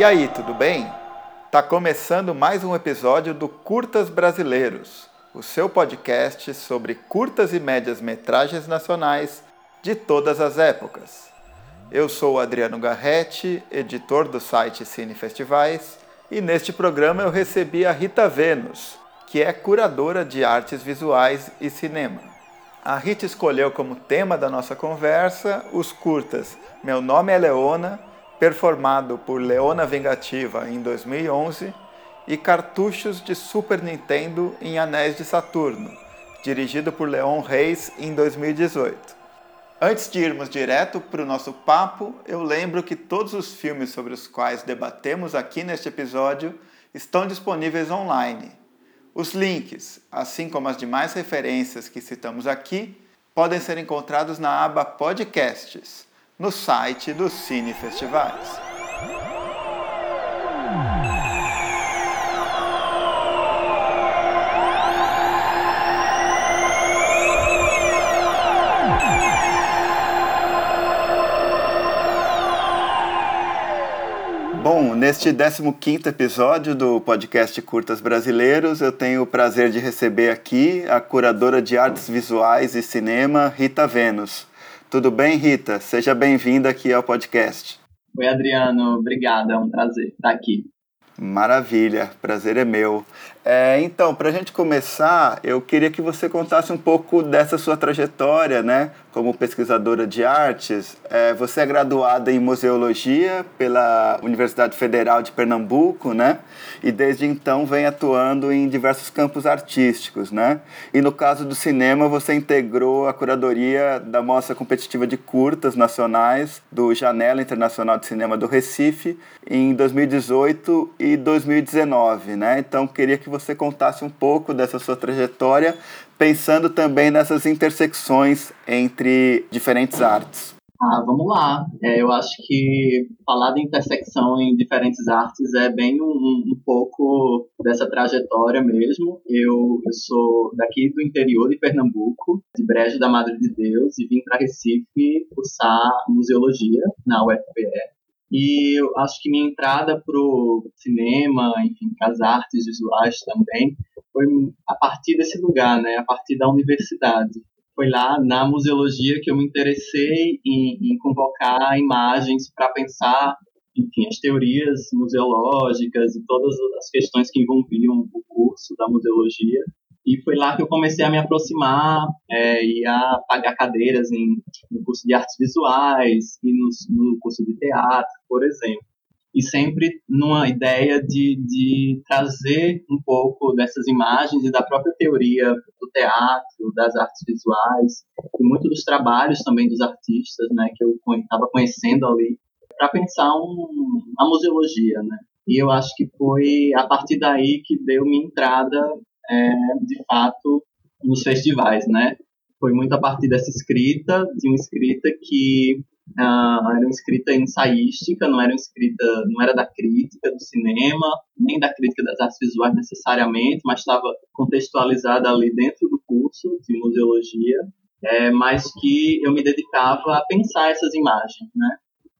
E aí, tudo bem? Tá começando mais um episódio do Curtas Brasileiros, o seu podcast sobre curtas e médias metragens nacionais de todas as épocas. Eu sou o Adriano Garretti, editor do site Cine Festivais, e neste programa eu recebi a Rita Vênus, que é curadora de artes visuais e cinema. A Rita escolheu como tema da nossa conversa os curtas Meu Nome é Leona, performado por Leona Vingativa em 2011, e Cartuchos de Super Nintendo em Anéis de Saturno, dirigido por Leon Reis em 2018. Antes de irmos direto para o nosso papo, eu lembro que todos os filmes sobre os quais debatemos aqui neste episódio estão disponíveis online os links, assim como as demais referências que citamos aqui, podem ser encontrados na aba Podcasts, no site do Cine Festivais. Bom, neste 15 episódio do podcast Curtas Brasileiros, eu tenho o prazer de receber aqui a curadora de artes visuais e cinema, Rita Vênus. Tudo bem, Rita? Seja bem-vinda aqui ao podcast. Oi, Adriano. Obrigada, é um prazer estar aqui. Maravilha, prazer é meu. É, então, para a gente começar, eu queria que você contasse um pouco dessa sua trajetória, né? Como pesquisadora de artes. É, você é graduada em museologia pela Universidade Federal de Pernambuco, né? E desde então vem atuando em diversos campos artísticos, né? E no caso do cinema, você integrou a curadoria da Mostra Competitiva de Curtas Nacionais do Janela Internacional de Cinema do Recife em 2018 e 2019, né? Então, queria que você contasse um pouco dessa sua trajetória, pensando também nessas intersecções entre diferentes artes. Ah, vamos lá. É, eu acho que falar de intersecção em diferentes artes é bem um, um pouco dessa trajetória mesmo. Eu, eu, sou daqui do interior de Pernambuco, de Brejo da Madre de Deus, e vim para Recife cursar museologia na UFPE. E eu acho que minha entrada pro cinema, enfim, para as artes visuais também, foi a partir desse lugar, né? A partir da universidade. Foi lá na museologia que eu me interessei em, em convocar imagens para pensar, enfim, as teorias museológicas e todas as questões que envolviam o curso da museologia. E foi lá que eu comecei a me aproximar é, e a pagar cadeiras em, no curso de artes visuais e no, no curso de teatro, por exemplo. E sempre numa ideia de, de trazer um pouco dessas imagens e da própria teoria do teatro, das artes visuais, e muitos dos trabalhos também dos artistas, né, que eu estava conhecendo ali, para pensar um, a museologia, né. E eu acho que foi a partir daí que deu minha entrada é, de fato, nos festivais, né? Foi muito a partir dessa escrita, de uma escrita que uh, era uma escrita ensaística, não era uma escrita, não era da crítica do cinema, nem da crítica das artes visuais necessariamente, mas estava contextualizada ali dentro do curso de museologia, é, mas que eu me dedicava a pensar essas imagens, né?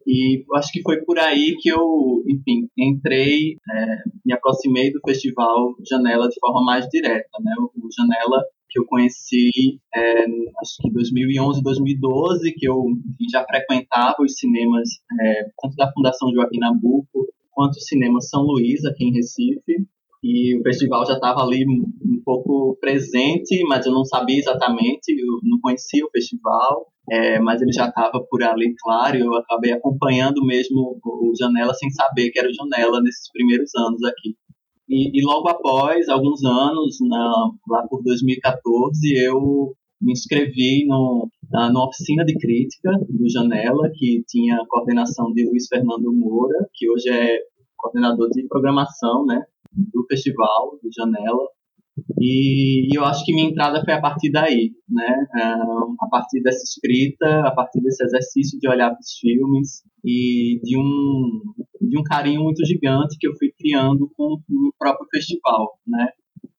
E acho que foi por aí que eu, enfim, entrei, é, me aproximei do festival Janela de forma mais direta, né? O, Janela que eu conheci, é, acho que 2011, 2012, que eu enfim, já frequentava os cinemas, é, tanto da Fundação Joaquim Nabuco, quanto o Cinema São Luís, aqui em Recife e o festival já estava ali um pouco presente, mas eu não sabia exatamente, eu não conhecia o festival, é, mas ele já estava por ali, claro, eu acabei acompanhando mesmo o Janela sem saber que era o Janela nesses primeiros anos aqui. E, e logo após, alguns anos, na, lá por 2014, eu me inscrevi no, na, numa oficina de crítica do Janela, que tinha a coordenação de Luiz Fernando Moura, que hoje é coordenador de programação, né, do festival, do Janela. E, eu acho que minha entrada foi a partir daí, né? a partir dessa escrita, a partir desse exercício de olhar para os filmes e de um, de um carinho muito gigante que eu fui criando com o próprio festival, né?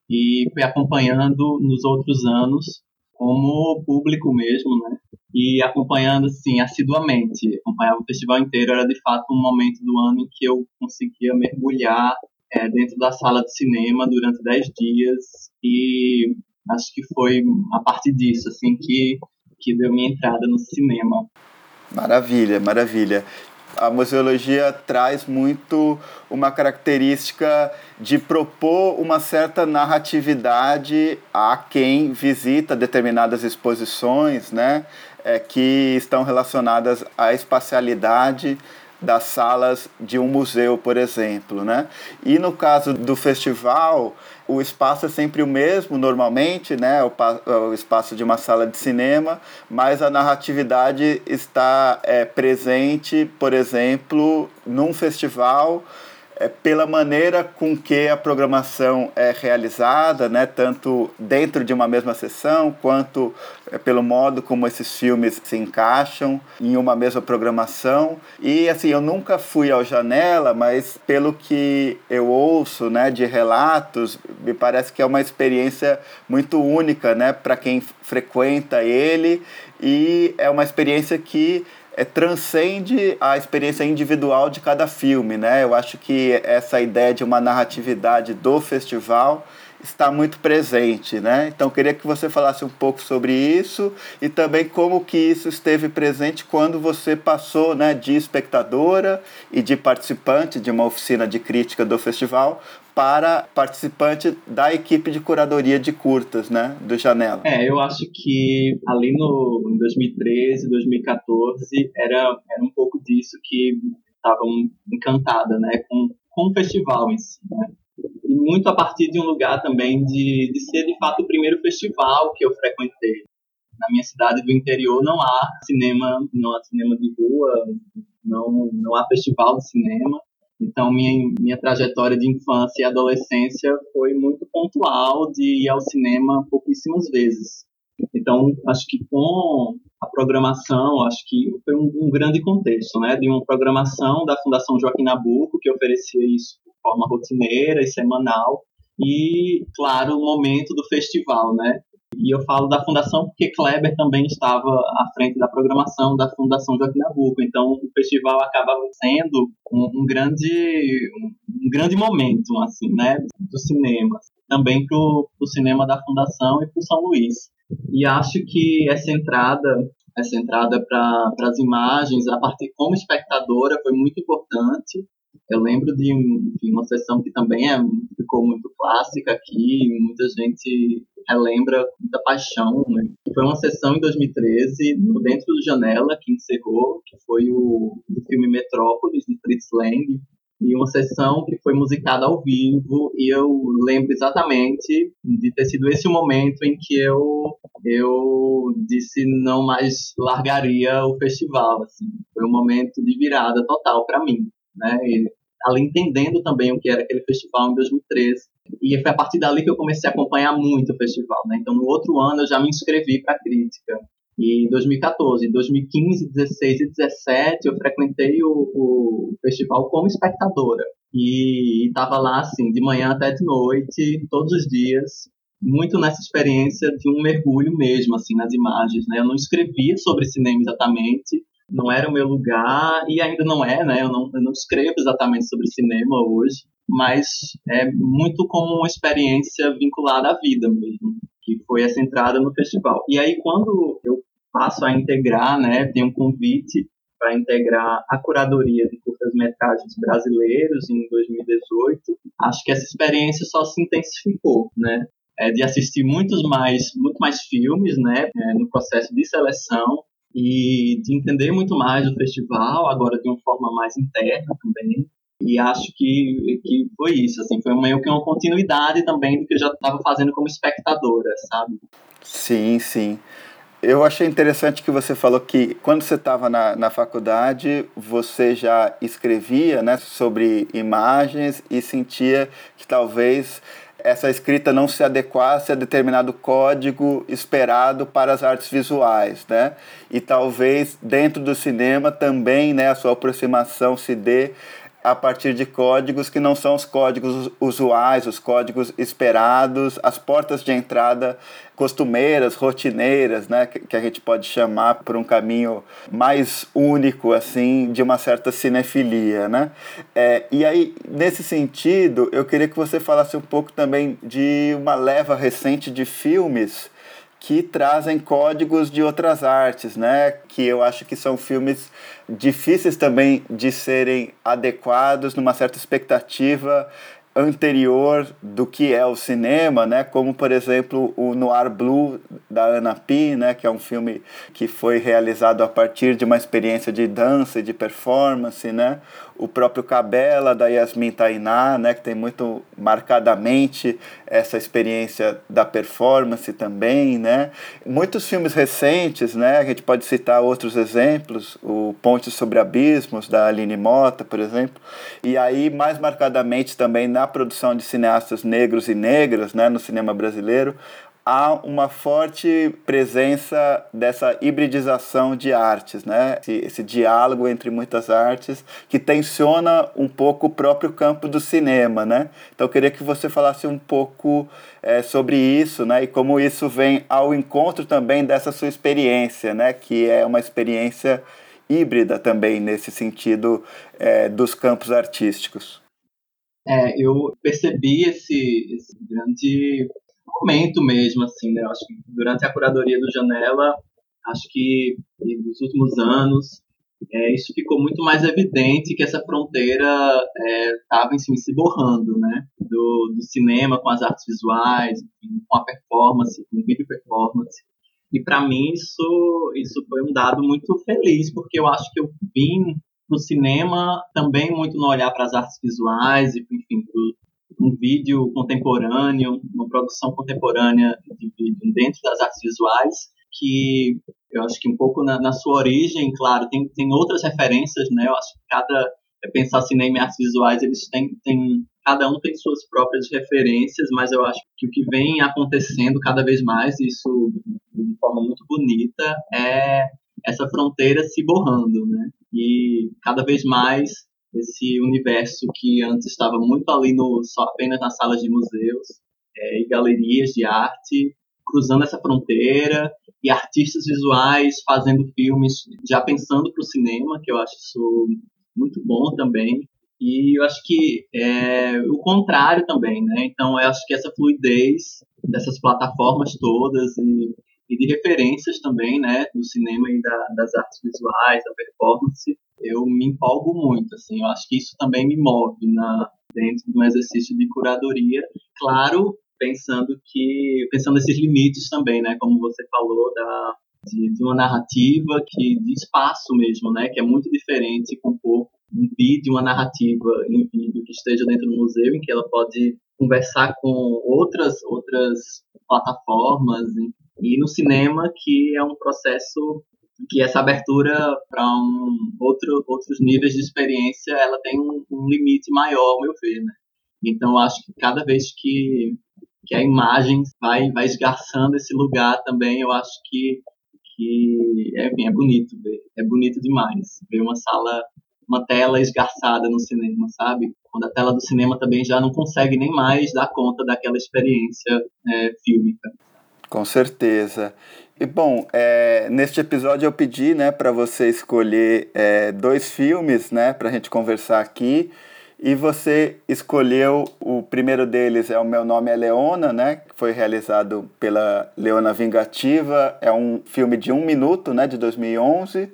E fui acompanhando nos outros anos como público mesmo, né? e acompanhando assim assiduamente, acompanhava o festival inteiro, era de fato um momento do ano em que eu conseguia mergulhar é, dentro da sala de cinema durante dez dias. E acho que foi a partir disso assim que que deu minha entrada no cinema. Maravilha, maravilha. A museologia traz muito uma característica de propor uma certa narratividade a quem visita determinadas exposições, né, é, que estão relacionadas à espacialidade das salas de um museu, por exemplo, né? E no caso do festival, o espaço é sempre o mesmo, normalmente, né? O, o espaço de uma sala de cinema, mas a narratividade está é, presente, por exemplo, num festival é, pela maneira com que a programação é realizada, né, tanto dentro de uma mesma sessão, quanto é, pelo modo como esses filmes se encaixam em uma mesma programação. E assim, eu nunca fui ao Janela, mas pelo que eu ouço né, de relatos, me parece que é uma experiência muito única né, para quem frequenta ele e é uma experiência que é, transcende a experiência individual de cada filme, né? Eu acho que essa ideia de uma narratividade do festival está muito presente, né? Então queria que você falasse um pouco sobre isso e também como que isso esteve presente quando você passou, né, de espectadora e de participante de uma oficina de crítica do festival para participante da equipe de curadoria de curtas, né, do Janela. É, eu acho que ali no em 2013, 2014 era era um pouco disso que estavam encantada, né, com com o festival em si, né? E muito a partir de um lugar também de, de ser de fato o primeiro festival que eu frequentei. Na minha cidade do interior não há cinema, não há cinema de rua, não não há festival de cinema. Então, minha, minha trajetória de infância e adolescência foi muito pontual de ir ao cinema pouquíssimas vezes. Então, acho que com a programação, acho que foi um, um, grande contexto, né, de uma programação da Fundação Joaquim Nabuco, que oferecia isso de forma rotineira e semanal, e, claro, o momento do festival, né, e eu falo da fundação porque Kleber também estava à frente da programação da Fundação Joaquim Nabuco. Então, o festival acaba sendo um, um grande um, grande momento, assim, né, do cinema. Também para o cinema da Fundação e para o São Luís. E acho que essa entrada essa entrada para as imagens, a partir como espectadora, foi muito importante. Eu lembro de uma sessão que também é, ficou muito clássica aqui, muita gente relembra muita paixão. Né? Foi uma sessão em 2013, no Dentro do Janela, que encerrou, que foi o, o filme Metrópolis, de Fritz Lang, e uma sessão que foi musicada ao vivo e eu lembro exatamente de ter sido esse o momento em que eu eu disse não mais largaria o festival assim foi um momento de virada total para mim né e, ali entendendo também o que era aquele festival em 2013 e foi a partir dali que eu comecei a acompanhar muito o festival, né? Então, no outro ano eu já me inscrevi para crítica. E 2014, 2015, 16 e 17 eu frequentei o, o festival como espectadora. E estava lá, assim, de manhã até de noite, todos os dias, muito nessa experiência de um mergulho mesmo, assim, nas imagens, né? Eu não escrevia sobre cinema exatamente, não era o meu lugar e ainda não é, né? Eu não, eu não escrevo exatamente sobre cinema hoje, mas é muito como uma experiência vinculada à vida mesmo, que foi essa entrada no festival. E aí quando eu passo a integrar, né, tem um convite para integrar a curadoria de curtas-metragens brasileiros em 2018, acho que essa experiência só se intensificou, né? É de assistir muitos mais, muito mais filmes, né, é, no processo de seleção e de entender muito mais o festival, agora de uma forma mais interna também. E acho que, que foi isso, assim, foi meio que uma continuidade também do que eu já estava fazendo como espectadora, sabe? Sim, sim. Eu achei interessante que você falou que quando você estava na, na faculdade, você já escrevia né, sobre imagens e sentia que talvez essa escrita não se adequasse a determinado código esperado para as artes visuais, né? E talvez dentro do cinema também, né, a sua aproximação se dê a partir de códigos que não são os códigos usuais, os códigos esperados, as portas de entrada costumeiras, rotineiras, né, que, a gente pode chamar por um caminho mais único, assim, de uma certa cinefilia, né? É, e aí, nesse sentido, eu queria que você falasse um pouco também de uma leva recente de filmes que trazem códigos de outras artes, né? Que eu acho que são filmes difíceis também de serem adequados numa certa expectativa anterior do que é o cinema, né? Como por exemplo o Noir Blue da Anna Pi, né? Que é um filme que foi realizado a partir de uma experiência de dança e de performance, né? O próprio Cabela da Yasmin Tainá, né? Que tem muito marcadamente essa experiência da performance também, né? Muitos filmes recentes, né? A gente pode citar outros exemplos, o Ponte sobre Abismos da Aline Mota, por exemplo, e aí mais marcadamente também na produção de cineastas negros e negras né, no cinema brasileiro, há uma forte presença dessa hibridização de artes, né? Esse, esse, diálogo entre muitas artes que tensiona um pouco o próprio campo do cinema, né? Então eu queria que você falasse um pouco é, sobre isso, né? E como isso vem ao encontro também dessa sua experiência, né? Que é uma experiência híbrida também nesse sentido é, dos campos artísticos. É, eu percebi esse, esse grande aumento mesmo, assim, né? Eu acho que durante a curadoria do Janela, acho que nos últimos anos, é, isso ficou muito mais evidente que essa fronteira estava, é, enfim, se borrando, né? Do, do cinema com as artes visuais, com a performance, com o vídeo performance. E para mim isso, isso foi um dado muito feliz, porque eu acho que eu vim no cinema, também muito no olhar para as artes visuais, e enfim, um vídeo contemporâneo, uma produção contemporânea de vídeo dentro das artes visuais, que eu acho que um pouco na, na sua origem, claro, tem, tem outras referências, né? Eu acho que cada é pensar cinema e artes visuais, eles têm, têm cada um tem suas próprias referências, mas eu acho que o que vem acontecendo cada vez mais, isso de forma muito bonita, é essa fronteira se borrando, né? E cada vez mais esse universo que antes estava muito ali no só apenas nas salas de museus é, e galerias de arte cruzando essa fronteira e artistas visuais fazendo filmes já pensando para o cinema que eu acho isso muito bom também. E eu acho que é o contrário também né? Então eu acho que essa fluidez dessas plataformas todas e e de referências também, né, do cinema e da, das artes visuais, da performance, eu me empolgo muito, assim, eu acho que isso também me move na dentro de um exercício de curadoria, claro, pensando que pensando nesses limites também, né, como você falou da de, de uma narrativa que de espaço mesmo, né, que é muito diferente compor um vídeo, uma narrativa em vídeo que esteja dentro do museu, em que ela pode conversar com outras outras plataformas, e no cinema que é um processo que essa abertura para um outro, outros níveis de experiência ela tem um, um, limite maior, ao meu ver, né? Então acho que cada vez que, que a imagem vai vai esgarçando esse lugar também, eu acho que que é, é bonito ver, é bonito demais ver uma sala, uma tela esgarçada no cinema, sabe? Quando a tela do cinema também já não consegue nem mais dar conta daquela experiência é, fílmica. Com certeza. E bom, é, neste episódio eu pedi né, para você escolher é, dois filmes né, para a gente conversar aqui. E você escolheu o primeiro deles é o Meu Nome é Leona, né? Que foi realizado pela Leona Vingativa. É um filme de um minuto, né? De 2011.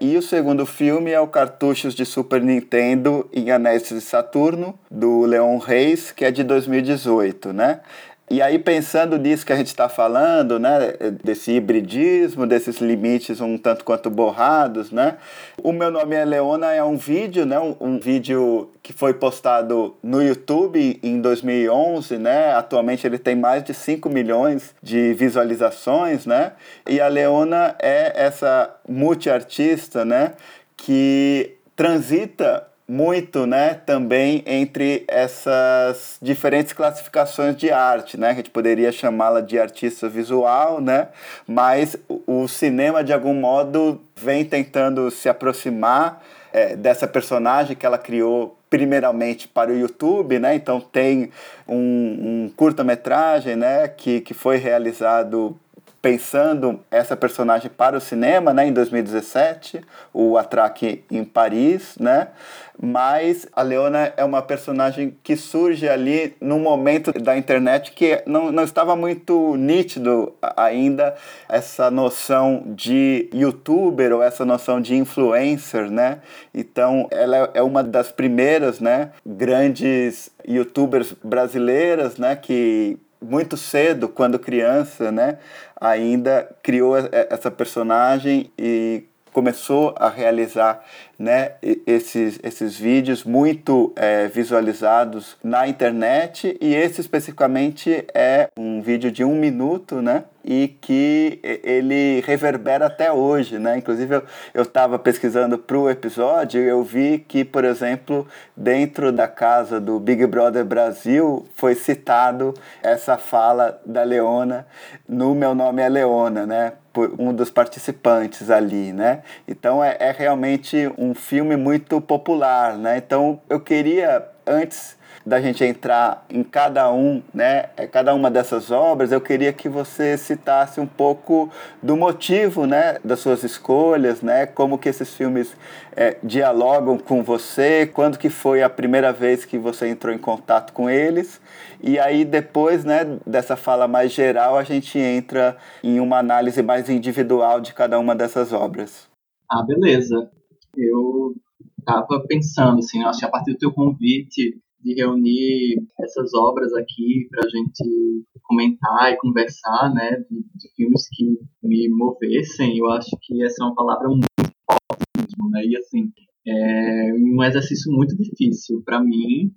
E o segundo filme é o Cartuchos de Super Nintendo em Anéis de Saturno, do Leon Reis, que é de 2018, né? E aí, pensando nisso que a gente está falando, né, desse hibridismo, desses limites um tanto quanto borrados, né, o meu nome é Leona é um vídeo, né, um, um vídeo que foi postado no YouTube em 2011, né, atualmente ele tem mais de 5 milhões de visualizações, né, e a Leona é essa multiartista, né, que transita muito, né, também entre essas diferentes classificações de arte, né? A gente poderia chamá-la de artista visual, né? Mas o cinema de algum modo vem tentando se aproximar é, dessa personagem que ela criou primeiramente para o YouTube, né? Então tem um, um curta-metragem, né? Que, que foi realizado pensando essa personagem para o cinema, né, em 2017, o Atraque em Paris, né? Mas a Leona é uma personagem que surge ali num momento da internet que não, não estava muito nítido ainda essa noção de youtuber ou essa noção de influencer, né? Então, ela é uma das primeiras, né, grandes youtubers brasileiras, né, que muito cedo, quando criança, né, ainda criou essa personagem e começou a realizar né, esses, esses vídeos muito é, visualizados na internet e esse especificamente é um vídeo de um minuto, né? E que ele reverbera até hoje, né? Inclusive eu estava pesquisando para o episódio eu vi que, por exemplo, dentro da casa do Big Brother Brasil foi citado essa fala da Leona no Meu Nome é Leona, né? por um dos participantes ali, né? Então é, é realmente um filme muito popular, né? Então eu queria antes da gente entrar em cada um, né, é, cada uma dessas obras, eu queria que você citasse um pouco do motivo, né, das suas escolhas, né, como que esses filmes é, dialogam com você, quando que foi a primeira vez que você entrou em contato com eles, e aí depois, né, dessa fala mais geral, a gente entra em uma análise mais individual de cada uma dessas obras. Ah, beleza. Eu estava pensando, assim, acho que a partir do teu convite de reunir essas obras aqui para a gente comentar e conversar, né, de, de, filmes que me movessem, eu acho que essa é uma palavra muito forte mesmo, né, e assim, é um exercício muito difícil para mim,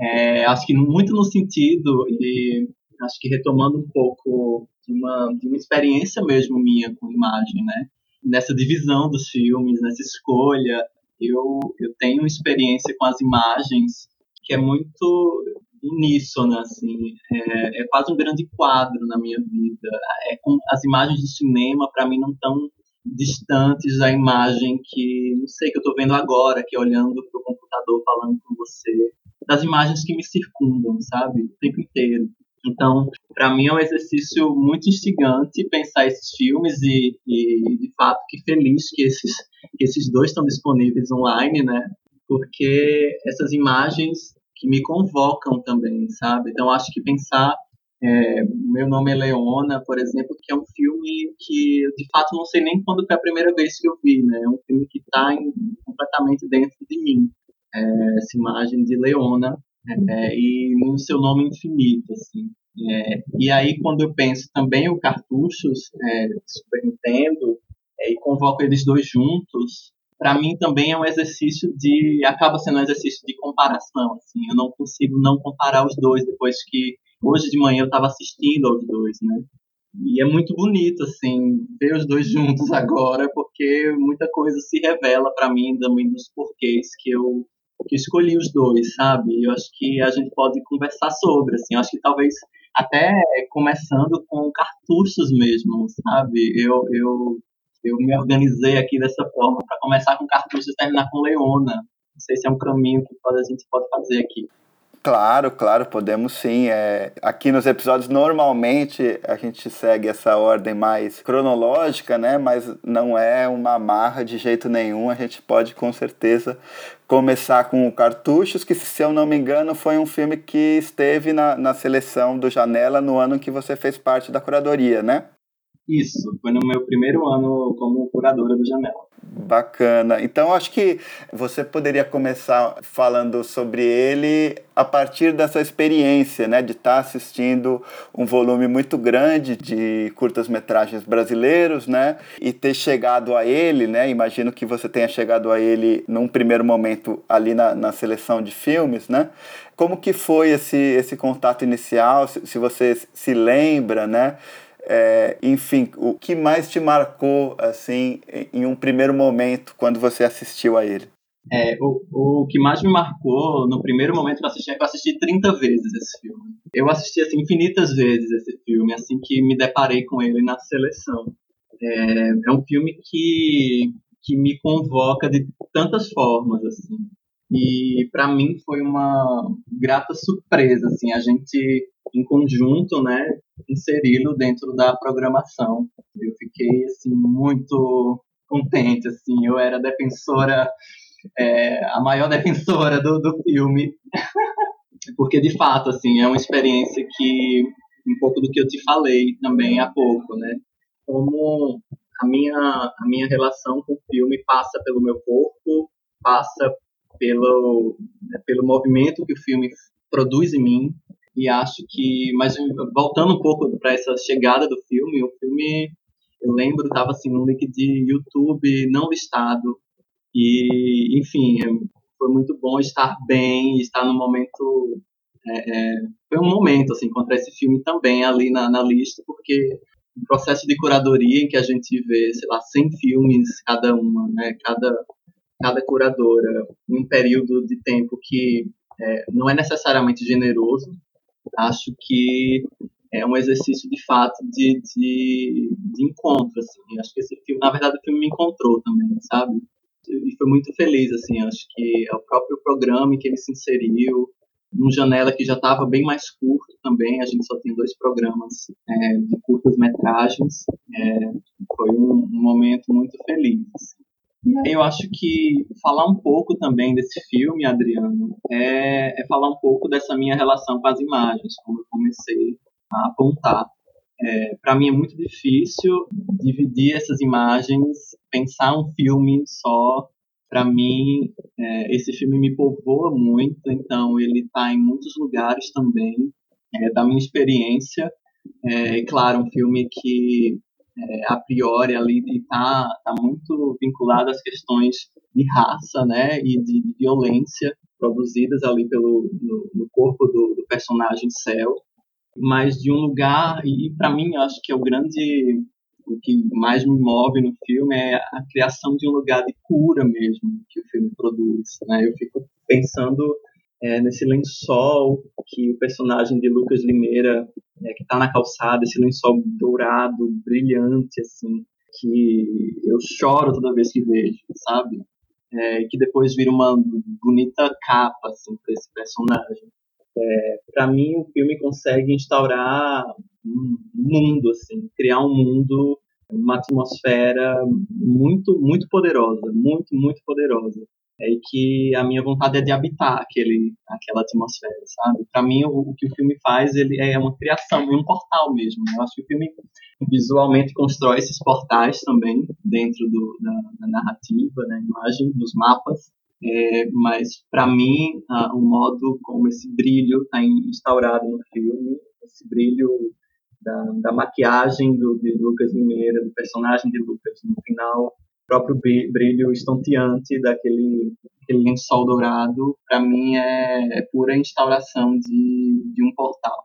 é, acho que muito no sentido, e acho que retomando um pouco de uma, de uma experiência mesmo minha com imagem, né, nessa divisão dos filmes, nessa escolha, eu, eu tenho experiência com as imagens que é muito uníssona, assim, é, é, quase um grande quadro na minha vida. É com, as imagens do cinema, para mim, não tão distantes da imagem que, não sei, que eu estou vendo agora, que é olhando para o computador, falando com você, das imagens que me circundam, sabe, o tempo inteiro. Então, para mim é um exercício muito instigante pensar esses filmes e, e de fato, que feliz que esses, que esses dois estão disponíveis online, né? Porque essas imagens que me convocam também, sabe? Então acho que pensar é, meu nome é Leona, por exemplo, que é um filme que de fato não sei nem quando foi a primeira vez que eu vi, né? É um filme que está completamente dentro de mim. É, essa imagem de Leona é, e no seu nome infinito, assim. É, e aí quando eu penso também o Cartuchos, é, Super Nintendo, é, e convoco eles dois juntos, para mim também é um exercício de acaba sendo um exercício de comparação assim. Eu não consigo não comparar os dois depois que hoje de manhã eu estava assistindo aos dois né? E é muito bonito assim ver os dois juntos agora porque muita coisa se revela para mim também dos porquês que eu que escolhi os dois sabe? Eu acho que a gente pode conversar sobre assim. Eu acho que talvez até começando com cartuchos mesmo sabe? Eu eu eu me organizei aqui dessa forma para começar com cartuchos e terminar com Leona. Não sei se é um caminho que a gente pode fazer aqui. Claro, claro, podemos sim. É, aqui nos episódios, normalmente a gente segue essa ordem mais cronológica, né? Mas não é uma amarra de jeito nenhum. A gente pode com certeza começar com o Cartuchos, que se eu não me engano foi um filme que esteve na, na seleção do Janela no ano que você fez parte da curadoria, né? Isso, foi no meu primeiro ano como curadora do Janela. Bacana. Então acho que você poderia começar falando sobre ele a partir dessa experiência, né, de estar tá assistindo um volume muito grande de curtas-metragens brasileiros, né, e ter chegado a ele, né, imagino que você tenha chegado a ele num primeiro momento ali na, na seleção de filmes, né, como que foi esse, esse contato inicial, se, se você se lembra, né, é, enfim, o que mais te marcou assim em um primeiro momento quando você assistiu a ele? É, o, o que mais me marcou no primeiro momento que eu assisti é que eu assisti 30 vezes esse filme. Eu assisti assim, infinitas vezes esse filme, assim que me deparei com ele na seleção. É, é um filme que, que me convoca de tantas formas, assim. e para mim foi uma grata surpresa, assim, a gente em conjunto, né, inseri-lo dentro da programação. Eu fiquei assim muito contente, assim, eu era defensora, é, a maior defensora do, do filme, porque de fato, assim, é uma experiência que um pouco do que eu te falei também há pouco, né, como a minha a minha relação com o filme passa pelo meu corpo, passa pelo né, pelo movimento que o filme produz em mim e acho que mas voltando um pouco para essa chegada do filme o filme eu lembro estava assim no link de YouTube não listado e enfim foi muito bom estar bem estar no momento é, é, foi um momento assim encontrar esse filme também ali na, na lista porque um processo de curadoria em que a gente vê sei lá 100 filmes cada uma né cada cada curadora em um período de tempo que é, não é necessariamente generoso. Acho que é um exercício de fato de, de, de encontro, assim. Acho que esse filme, na verdade, o filme me encontrou também, sabe? E foi muito feliz, assim. Acho que é o próprio programa em que ele se inseriu, numa janela que já estava bem mais curto também. A gente só tem dois programas é, de curtas metragens. É, foi um, um, momento muito feliz. Assim. Eu acho que falar um pouco também desse filme, Adriano, é, é falar um pouco dessa minha relação com as imagens, como eu comecei a apontar. É, para mim é muito difícil dividir essas imagens, pensar um filme só. Para mim, é, esse filme me povoa muito, então ele está em muitos lugares também, é, da minha experiência. É, claro, um filme que é, a priori ali está tá muito vinculado às questões de raça, né, e de, violência produzidas ali pelo no, no corpo do, do, personagem Cell, mas de um lugar e para mim acho que é o grande o que mais me move no filme é a criação de um lugar de cura mesmo que o filme produz, né? Eu fico pensando é, nesse lençol que o personagem de Lucas Limeira, é, que está na calçada, esse lençol dourado, brilhante, assim, que eu choro toda vez que vejo, sabe? É, que depois vira uma bonita capa, assim, para esse personagem. É, para mim, o filme consegue instaurar um mundo, assim, criar um mundo, uma atmosfera muito, muito poderosa, muito, muito poderosa é que a minha vontade é de habitar aquele, aquela atmosfera, sabe? Para mim, o, o, que o filme faz ele é uma criação, é um portal mesmo. Né? Eu acho que o filme visualmente constrói esses portais também dentro do, da, da narrativa, da imagem, dos mapas. É, mas para mim, o modo como esse brilho está instaurado no filme, esse brilho da, da maquiagem do, de Lucas Limeira, do personagem de Lucas no final, próprio brilho estonteante daquele aquele lençol dourado, para mim é, é, pura instauração de, de um portal,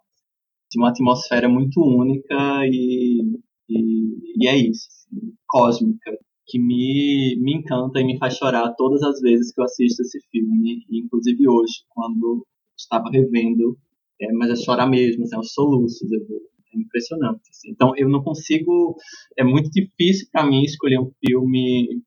de uma atmosfera muito única e, e, e é isso, assim, cósmica, que me, me encanta e me faz chorar todas as vezes que eu assisto esse filme, inclusive hoje, quando estava revendo, é, mas é chorar mesmo, assim, aos soluços, eu vou é impressionante. Assim. Então, eu não consigo. É muito difícil para mim escolher um filme.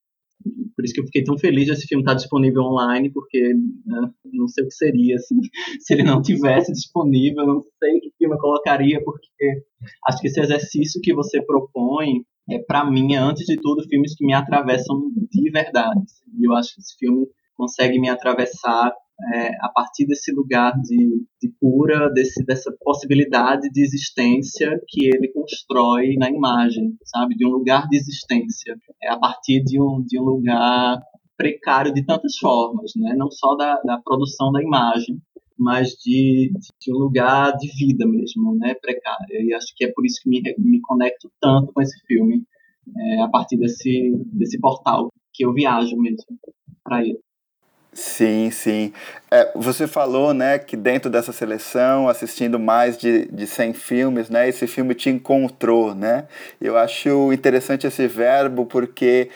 Por isso que eu fiquei tão feliz de esse filme estar disponível online, porque né, não sei o que seria assim, se ele não tivesse disponível. Não sei que filme eu colocaria, porque acho que esse exercício que você propõe é para mim, antes de tudo, filmes que me atravessam de verdade. E eu acho que esse filme consegue me atravessar é, a partir desse lugar de, de cura, desse, dessa possibilidade de existência que ele constrói na imagem, sabe? De um lugar de existência, é a partir de um, de um lugar precário de tantas formas, né? Não só da, da produção da imagem, mas de, de um lugar de vida mesmo, né? Precário. E acho que é por isso que me, me conecto tanto com esse filme, é, a partir desse, desse portal que eu viajo mesmo para ele. Sim, sim. É, você falou, né, que dentro dessa seleção, assistindo mais de, de 100 filmes, né, esse filme te encontrou, né? Eu acho interessante esse verbo porque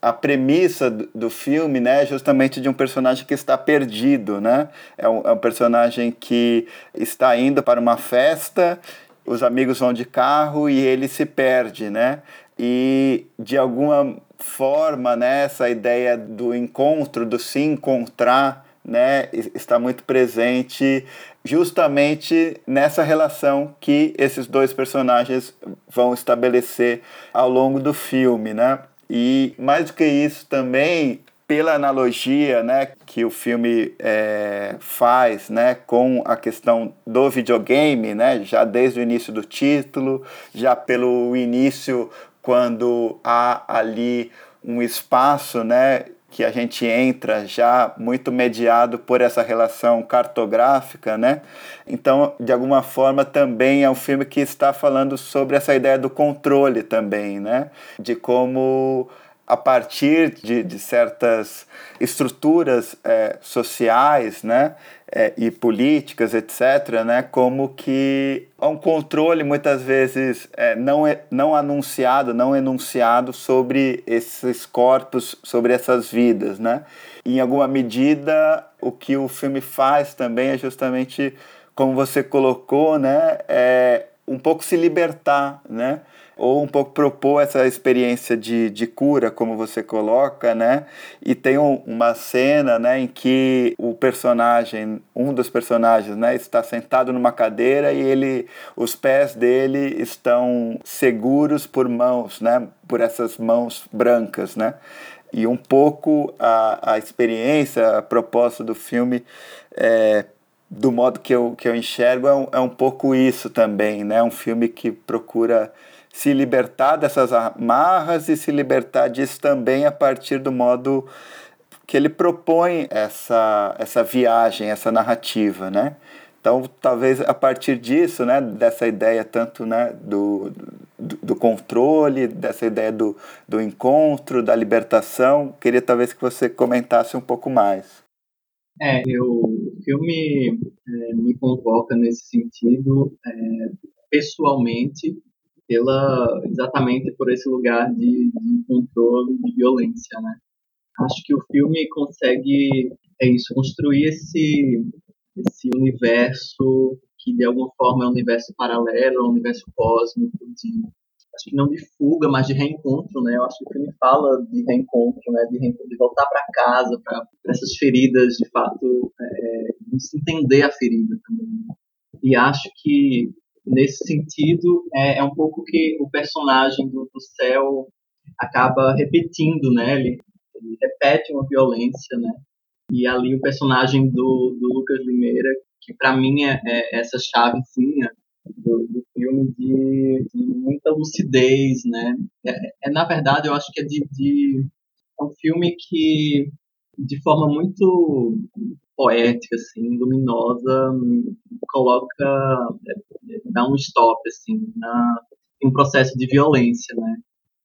a premissa do filme, né, é justamente de um personagem que está perdido, né? É um, é um personagem que está indo para uma festa, os amigos vão de carro e ele se perde, né? E de alguma forma, né, essa ideia do encontro, do se encontrar, né, está muito presente justamente nessa relação que esses dois personagens vão estabelecer ao longo do filme, né? E mais do que isso também pela analogia né, que o filme é, faz né, com a questão do videogame, né, já desde o início do título, já pelo início quando há ali um espaço né, que a gente entra já muito mediado por essa relação cartográfica, né? Então, de alguma forma, também é um filme que está falando sobre essa ideia do controle também, né? De como a partir de, de certas estruturas é, sociais né, é, e políticas, etc., né, como que há um controle muitas vezes é, não, é, não anunciado, não enunciado sobre esses corpos, sobre essas vidas. Né? Em alguma medida, o que o filme faz também é justamente, como você colocou, né, é um pouco se libertar, né? Ou um pouco propor essa experiência de, de cura, como você coloca, né? E tem um, uma cena, né, em que o personagem, um dos personagens, né, está sentado numa cadeira e ele, os pés dele estão seguros por mãos, né? Por essas mãos brancas, né? E um pouco a, a experiência, a proposta do filme é, do modo que eu, que eu enxergo, é um, é um pouco isso também, né? Um filme que procura se libertar dessas amarras e se libertar disso também a partir do modo que ele propõe essa, essa viagem, essa narrativa, né? Então, talvez a partir disso, né, dessa ideia tanto né, do, do, do, controle, dessa ideia do, do encontro, da libertação, queria talvez que você comentasse um pouco mais. É, eu, o filme é, me convoca nesse sentido, é, pessoalmente, pela exatamente por esse lugar de, de controle de violência, né? Acho que o filme consegue é isso construir esse esse universo que de alguma forma é um universo paralelo, é um universo cósmico de acho que não de fuga, mas de reencontro, né? Eu acho que o filme fala de reencontro, né? De, reencontro, de voltar para casa, para essas feridas, de fato, é, de se entender a ferida também. E acho que nesse sentido, é, é um pouco que o personagem do, do céu acaba repetindo, né? Ele, ele, repete uma violência, né? E ali o personagem do, do Lucas Limeira, que para mim é, é, essa chavezinha do, do filme de, de, muita lucidez, né? É, é, na verdade, eu acho que é de, de é um filme que de forma muito poética, assim, luminosa, coloca, dá um stop, assim, na, em um processo de violência, né?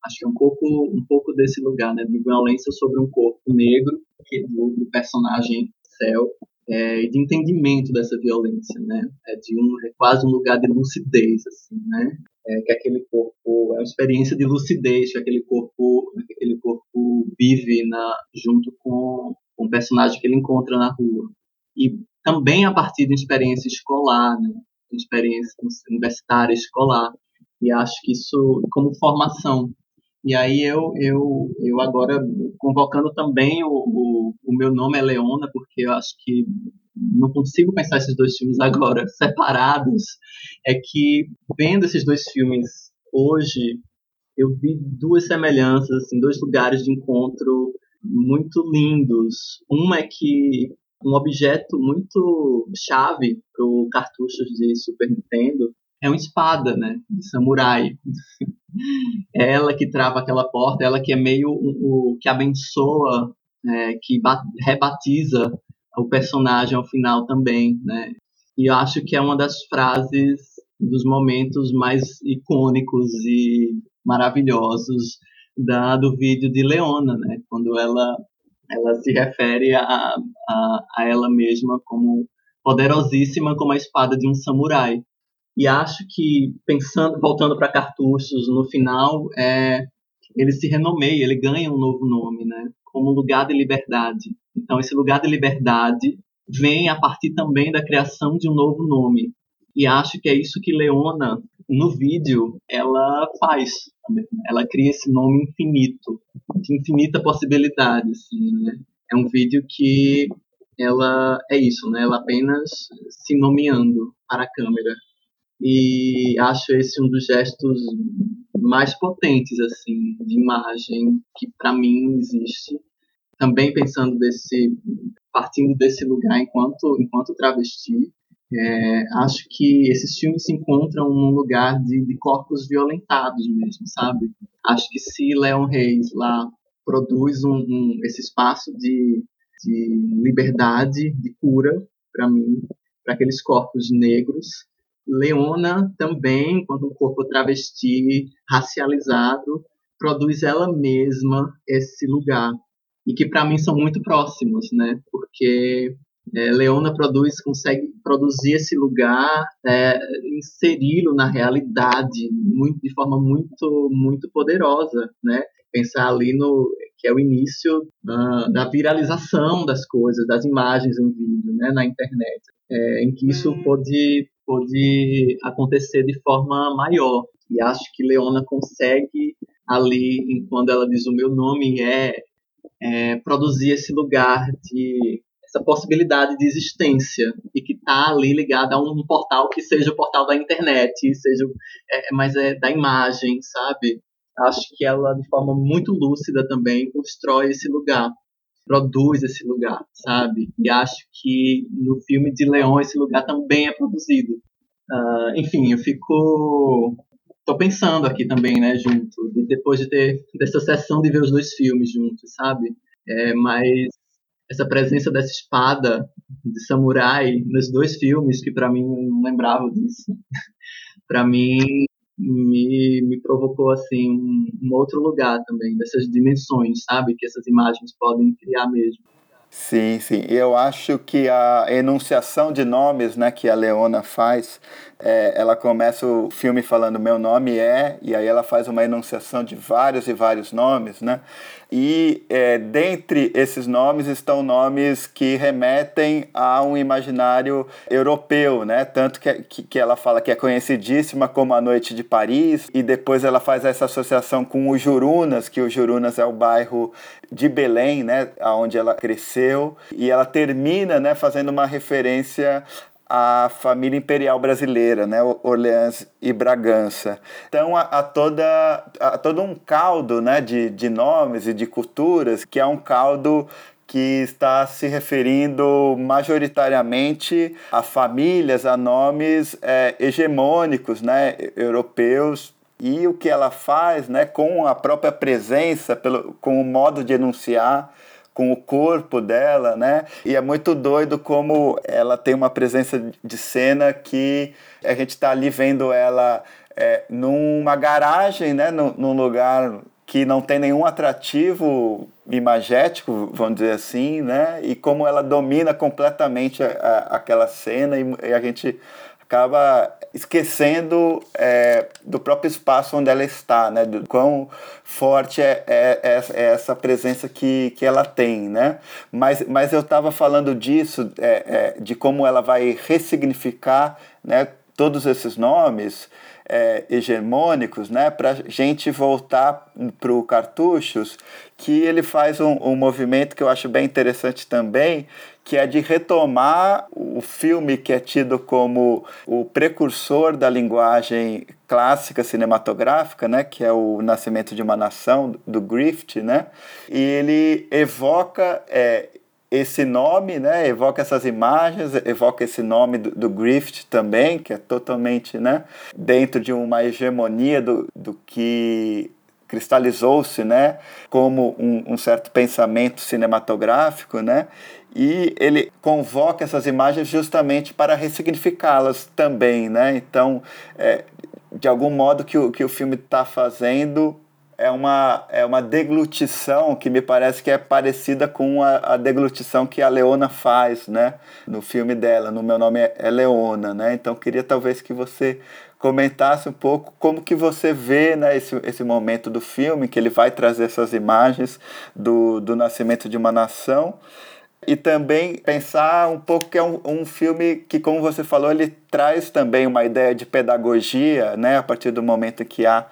Acho que é um pouco, um pouco desse lugar, né? De violência sobre um corpo negro, que é do, do personagem Céu, é, e de entendimento dessa violência, né? É de um, é quase um lugar de lucidez, assim, né? É, que aquele corpo é uma experiência de lucidez que aquele corpo, que aquele corpo vive na, junto com o personagem que ele encontra na rua. E também a partir de uma experiência escolar, né? uma experiência universitária escolar. E acho que isso como formação. E aí eu, eu, eu agora convocando também o, o, o meu nome é Leona, porque eu acho que não consigo pensar esses dois filmes agora separados. É que vendo esses dois filmes hoje, eu vi duas semelhanças, assim, dois lugares de encontro muito lindos. Um é que um objeto muito chave para o cartuchos de Super Nintendo é uma espada, né, de samurai. É ela que trava aquela porta, ela que é meio o, o que abençoa, é, que rebatiza o personagem ao final também, né. E eu acho que é uma das frases dos momentos mais icônicos e maravilhosos da, do vídeo de Leona, né? Quando ela, ela se refere a, a, a ela mesma como poderosíssima como a espada de um samurai. E acho que, pensando, voltando para cartuchos, no final, é, ele se renomeia, ele ganha um novo nome, né? Como lugar de liberdade. Então, esse lugar de liberdade vem a partir também da criação de um novo nome. E acho que é isso que Leona no vídeo ela faz. Ela cria esse nome infinito, de infinita possibilidade. Assim, né? É um vídeo que ela é isso, né? Ela apenas se nomeando para a câmera. E acho esse um dos gestos mais potentes assim de imagem que para mim existe. Também pensando desse partindo desse lugar enquanto enquanto travesti, é, acho que esses filmes se encontram num lugar de, de corpos violentados mesmo, sabe? Acho que se Leon Reis lá produz um, um esse espaço de, de liberdade, de cura para mim, para aqueles corpos negros, Leona também, quando um corpo travesti, racializado, produz ela mesma esse lugar e que para mim são muito próximos, né? Porque é, Leona produz, consegue produzir esse lugar, é, inseri-lo na realidade muito, de forma muito, muito poderosa, né? Pensar ali no que é o início uh, da viralização das coisas, das imagens em vídeo, né, na internet, é, em que isso pode pode acontecer de forma maior. E acho que Leona consegue ali, quando ela diz o meu nome, é, é produzir esse lugar de essa possibilidade de existência e que está ali ligada a um portal que seja o portal da internet, seja, é, mas é da imagem, sabe? Acho que ela, de forma muito lúcida também, constrói esse lugar, produz esse lugar, sabe? E acho que no filme de Leão esse lugar também é produzido. Uh, enfim, eu fico tô pensando aqui também, né, junto, depois de ter dessa sessão de ver os dois filmes juntos, sabe? É, mas essa presença dessa espada de samurai nos dois filmes, que para mim não lembrava disso, para mim me, me provocou assim um, um outro lugar também dessas dimensões, sabe, que essas imagens podem criar mesmo. Sim, sim. Eu acho que a enunciação de nomes né, que a Leona faz, é, ela começa o filme falando meu nome é, e aí ela faz uma enunciação de vários e vários nomes, né? E é, dentre esses nomes estão nomes que remetem a um imaginário europeu, né? Tanto que, que, que ela fala que é conhecidíssima como A Noite de Paris, e depois ela faz essa associação com o Jurunas, que o Jurunas é o bairro de Belém, né? Onde ela cresceu, e ela termina né, fazendo uma referência a família imperial brasileira, né, Orleans e Bragança. Então, há, toda, há todo um caldo né, de, de nomes e de culturas que é um caldo que está se referindo majoritariamente a famílias, a nomes é, hegemônicos, né, europeus, e o que ela faz, né, com a própria presença, pelo, com o modo de enunciar, com o corpo dela, né? E é muito doido como ela tem uma presença de cena que a gente está ali vendo ela é, numa garagem, né? Num, num lugar que não tem nenhum atrativo imagético, vamos dizer assim, né? E como ela domina completamente a, a, aquela cena e, e a gente acaba esquecendo é, do próprio espaço onde ela está, né? Do quão forte é, é, é, é essa presença que, que ela tem, né? Mas, mas eu estava falando disso, é, é, de como ela vai ressignificar, né? Todos esses nomes é, hegemônicos, né, para gente voltar para o Cartuchos, que ele faz um, um movimento que eu acho bem interessante também, que é de retomar o filme que é tido como o precursor da linguagem clássica cinematográfica, né, que é o Nascimento de uma Nação do Griffith, né, e ele evoca é, esse nome, né, evoca essas imagens, evoca esse nome do, do Griffith também, que é totalmente né, dentro de uma hegemonia do, do que cristalizou-se né, como um, um, certo pensamento cinematográfico, né, e ele convoca essas imagens justamente para ressignificá-las também. Né, então, é, de algum modo que o, que o filme está fazendo é uma, é uma deglutição que me parece que é parecida com a, a, deglutição que a Leona faz, né? No filme dela, no meu nome é, Leona, né? Então queria talvez que você comentasse um pouco como que você vê né, esse, esse momento do filme, que ele vai trazer essas imagens do, do nascimento de uma nação e também pensar um pouco que é um, um filme que, como você falou, ele traz também uma ideia de pedagogia, né, a partir do momento que há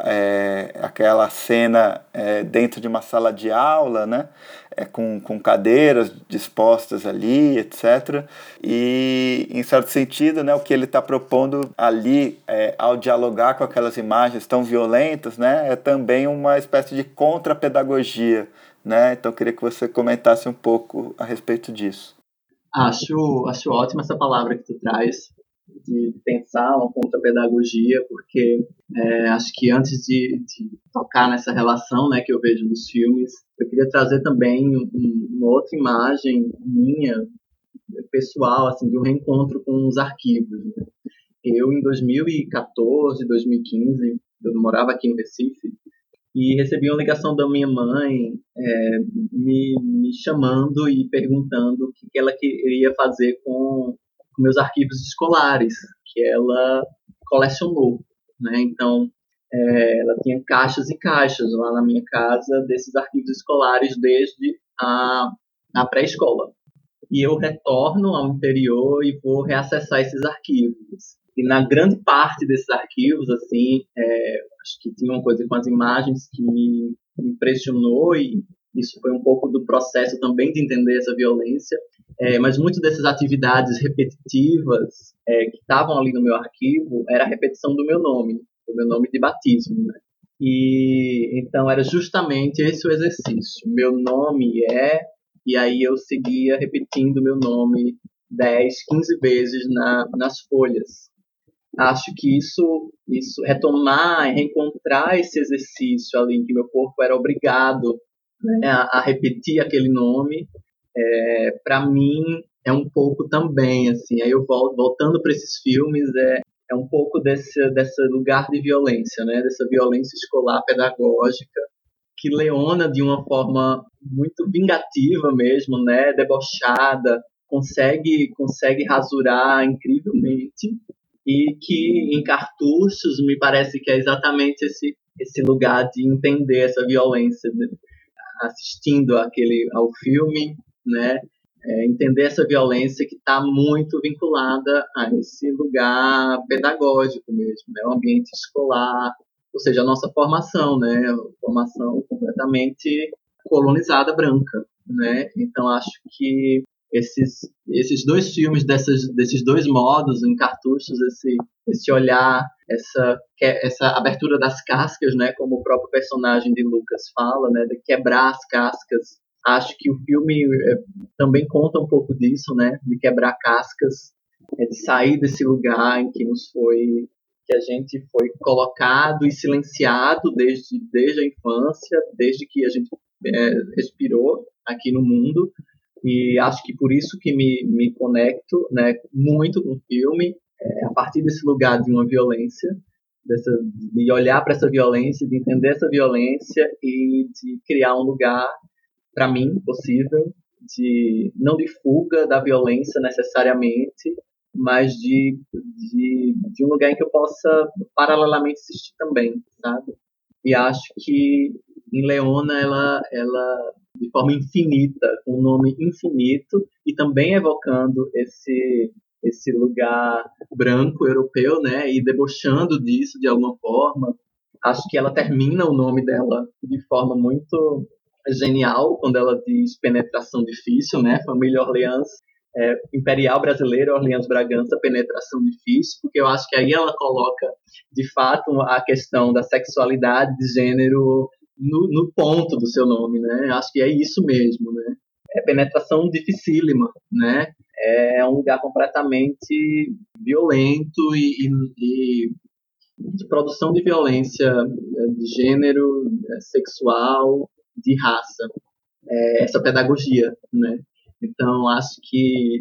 é, aquela cena é, dentro de uma sala de aula, né? É, com, com cadeiras dispostas ali, etc. E, em certo sentido, né, o que ele está propondo ali, é, ao dialogar com aquelas imagens tão violentas, né, é também uma espécie de contra-pedagogia. Né? Então, queria que você comentasse um pouco a respeito disso. Acho, acho ótima essa palavra que tu traz, de pensar uma contra-pedagogia, porque é, acho que antes de, de, tocar nessa relação né, que eu vejo nos filmes, eu queria trazer também um, uma outra imagem minha, pessoal, assim, de um reencontro com os arquivos. Né? Eu, em 2014, 2015, eu morava aqui em Recife, e recebi uma ligação da minha mãe é, me, me chamando e perguntando o que, ela queria fazer com com meus arquivos escolares, que ela colecionou, né? Então, é, ela tinha caixas e caixas lá na minha casa desses arquivos escolares desde a, a pré-escola. E eu retorno ao interior e vou reacessar esses arquivos. E na grande parte desses arquivos, assim, é, acho que tinha uma coisa com as imagens que me impressionou e isso foi um pouco do processo também de entender essa violência. É, mas muitas dessas atividades repetitivas é, que estavam ali no meu arquivo era a repetição do meu nome, do meu nome de batismo. Né? E então era justamente esse o exercício. Meu nome é, e aí eu seguia repetindo meu nome 10, 15 vezes na, nas folhas. Acho que isso, isso retomar, reencontrar esse exercício ali em que meu corpo era obrigado né, a, a, repetir aquele nome, é, para mim é um pouco também assim. Aí eu volto voltando para esses filmes é é um pouco desse desse lugar de violência, né, dessa violência escolar pedagógica que Leona de uma forma muito vingativa mesmo, né, debochada, consegue consegue rasurar incrivelmente e que em cartuchos me parece que é exatamente esse esse lugar de entender essa violência né? assistindo aquele ao filme, né? É, entender essa violência que está muito vinculada a esse lugar pedagógico mesmo, né? O ambiente escolar, ou seja, a nossa formação, né? Formação completamente colonizada branca, né? Então acho que esses esses dois filmes dessas, desses dois modos em cartuchos esse esse olhar essa essa abertura das cascas né como o próprio personagem de Lucas fala né de quebrar as cascas. Acho que o filme é, também conta um pouco disso né de quebrar cascas é, de sair desse lugar em que nos foi que a gente foi colocado e silenciado desde desde a infância desde que a gente é, respirou aqui no mundo e acho que por isso que me, me conecto né, muito com o filme, é, a partir desse lugar de uma violência, dessa, de olhar para essa violência, de entender essa violência e de criar um lugar, para mim, possível, de não de fuga da violência necessariamente, mas de, de, de um lugar em que eu possa paralelamente existir também, sabe? E acho que em Leona ela, ela de forma infinita, com um nome infinito, e também evocando esse esse lugar branco europeu, né, e debochando disso de alguma forma. Acho que ela termina o nome dela de forma muito genial quando ela diz penetração difícil, né, família Orleans, é, imperial brasileira, Orleans Bragança, penetração difícil, porque eu acho que aí ela coloca de fato a questão da sexualidade de gênero no, no, ponto do seu nome, né? Acho que é isso mesmo, né? É penetração dificílima, né? É um lugar completamente violento e, e, e de produção de violência é, de gênero, é, sexual, de raça. É essa pedagogia, né? Então, acho que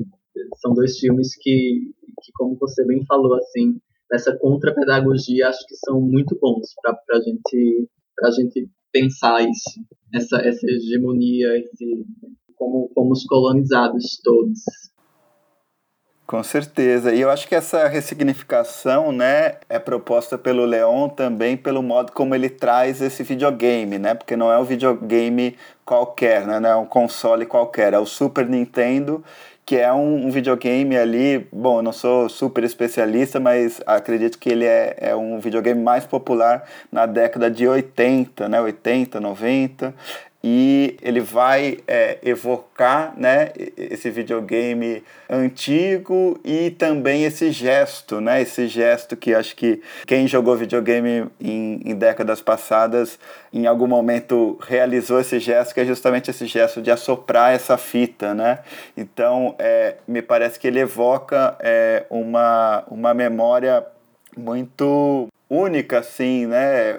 são dois filmes que, que como você bem falou, assim, nessa contra-pedagogia, acho que são muito bons para a gente, gente pensar isso, essa, essa hegemonia, esse, como fomos colonizados todos. Com certeza. E eu acho que essa ressignificação, né, é proposta pelo Leon também pelo modo como ele traz esse videogame, né? Porque não é um videogame qualquer, né? Não é um console qualquer, é o Super Nintendo que é um, um, videogame ali, bom, eu não sou super especialista, mas acredito que ele é, é um videogame mais popular na década de 80, né, 80, 90, e ele vai é, evocar né, esse videogame antigo e também esse gesto, né, esse gesto que acho que quem jogou videogame em, em décadas passadas em algum momento realizou esse gesto, que é justamente esse gesto de assoprar essa fita. Né? Então, é, me parece que ele evoca é, uma, uma memória muito única, assim, né?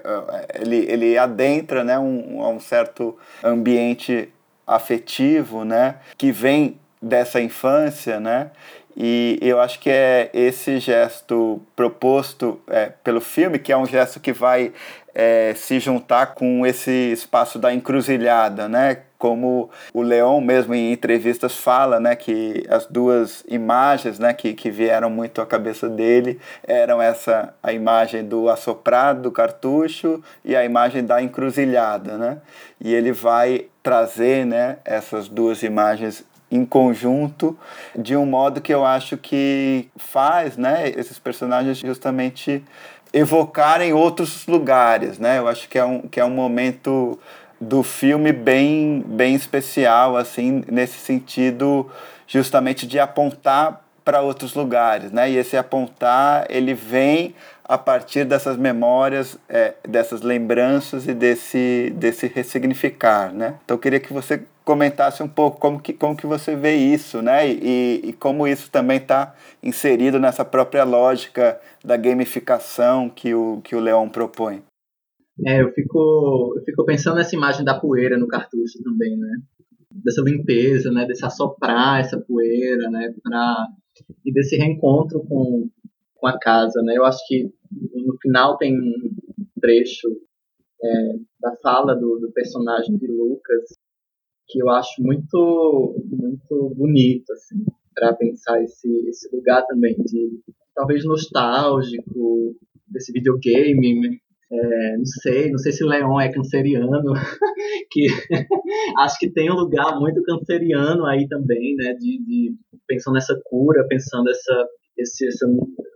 Ele, ele adentra né, um, um certo ambiente afetivo, né? Que vem dessa infância, né? E eu acho que é esse gesto proposto é, pelo filme, que é um gesto que vai é, se juntar com esse espaço da encruzilhada, né? Como o Leon mesmo em entrevistas fala, né, que as duas imagens, né, que, que vieram muito à cabeça dele eram essa a imagem do assoprado do cartucho e a imagem da encruzilhada, né? E ele vai trazer, né, essas duas imagens em conjunto de um modo que eu acho que faz, né, esses personagens justamente evocarem outros lugares, né? Eu acho que é um, que é um momento do filme bem, bem especial, assim, nesse sentido justamente de apontar para outros lugares, né? E esse apontar, ele vem a partir dessas memórias, é, dessas lembranças e desse, desse ressignificar, né? Então eu queria que você comentasse um pouco como que, como que você vê isso, né? E, e como isso também está inserido nessa própria lógica da gamificação que o, que o Leon propõe. É, eu fico, eu fico pensando nessa imagem da poeira no cartucho também, né? Dessa limpeza, né? Desse assoprar essa poeira, né? Pra, e desse reencontro com, com a casa, né? Eu acho que no final tem um trecho é, da fala do, do personagem de Lucas que eu acho muito muito bonito assim para pensar esse esse lugar também de talvez nostálgico desse videogame é, não sei não sei se Leon é canceriano que acho que tem um lugar muito canceriano aí também né de, de pensando nessa cura pensando essa esse, essa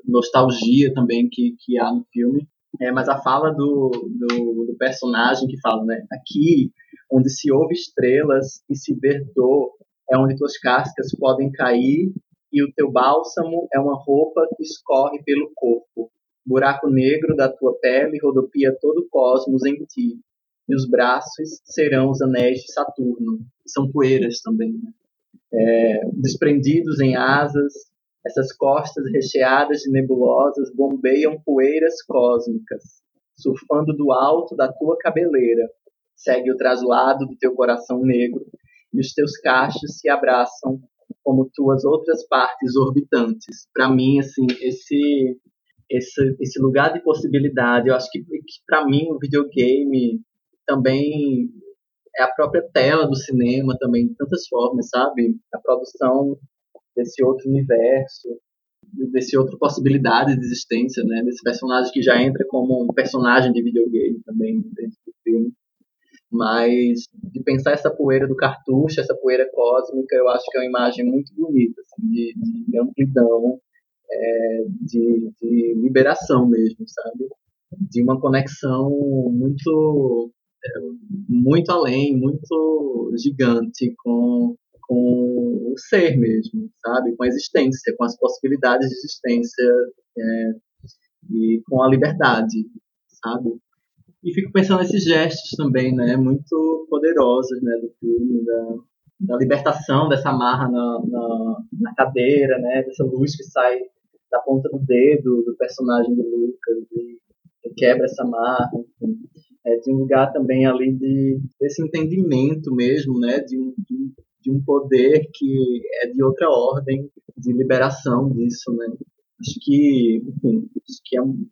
nostalgia também que, que há no filme é, mas a fala do, do, do personagem que fala né aqui onde se ouve estrelas e se vê dor, é onde tuas cascas podem cair e o teu bálsamo é uma roupa que escorre pelo corpo. Buraco negro da tua pele rodopia todo o cosmos em ti, e os braços serão os anéis de Saturno, são poeiras também. Né? É, desprendidos em asas, essas costas recheadas de nebulosas bombeiam poeiras cósmicas, surfando do alto da tua cabeleira, segue o traslado do teu coração negro, e os teus cachos se abraçam como tuas outras partes orbitantes. Para mim, assim, esse, esse esse lugar de possibilidade, eu acho que, que para mim o videogame também é a própria tela do cinema também de tantas formas, sabe? A produção desse outro universo, desse outra possibilidade de existência, né? Desse personagem que já entra como um personagem de videogame também dentro do filme. Mas de pensar essa poeira do cartucho, essa poeira cósmica, eu acho que é uma imagem muito bonita, assim, de, de amplidão, é, de, de liberação mesmo, sabe? De uma conexão muito é, muito além, muito gigante com, com o ser mesmo, sabe? Com a existência, com as possibilidades de existência é, e com a liberdade, sabe? E fico pensando nesses gestos também, né, muito poderosos, né, do filme, da, da libertação dessa marra na, na, na, cadeira, né, dessa luz que sai da ponta do dedo do personagem de Lucas e, quebra essa marra, enfim. É, de um lugar também ali de, desse entendimento mesmo, né, de um, de, de um poder que é de outra ordem, de liberação disso, né. Acho que, enfim, acho que é um,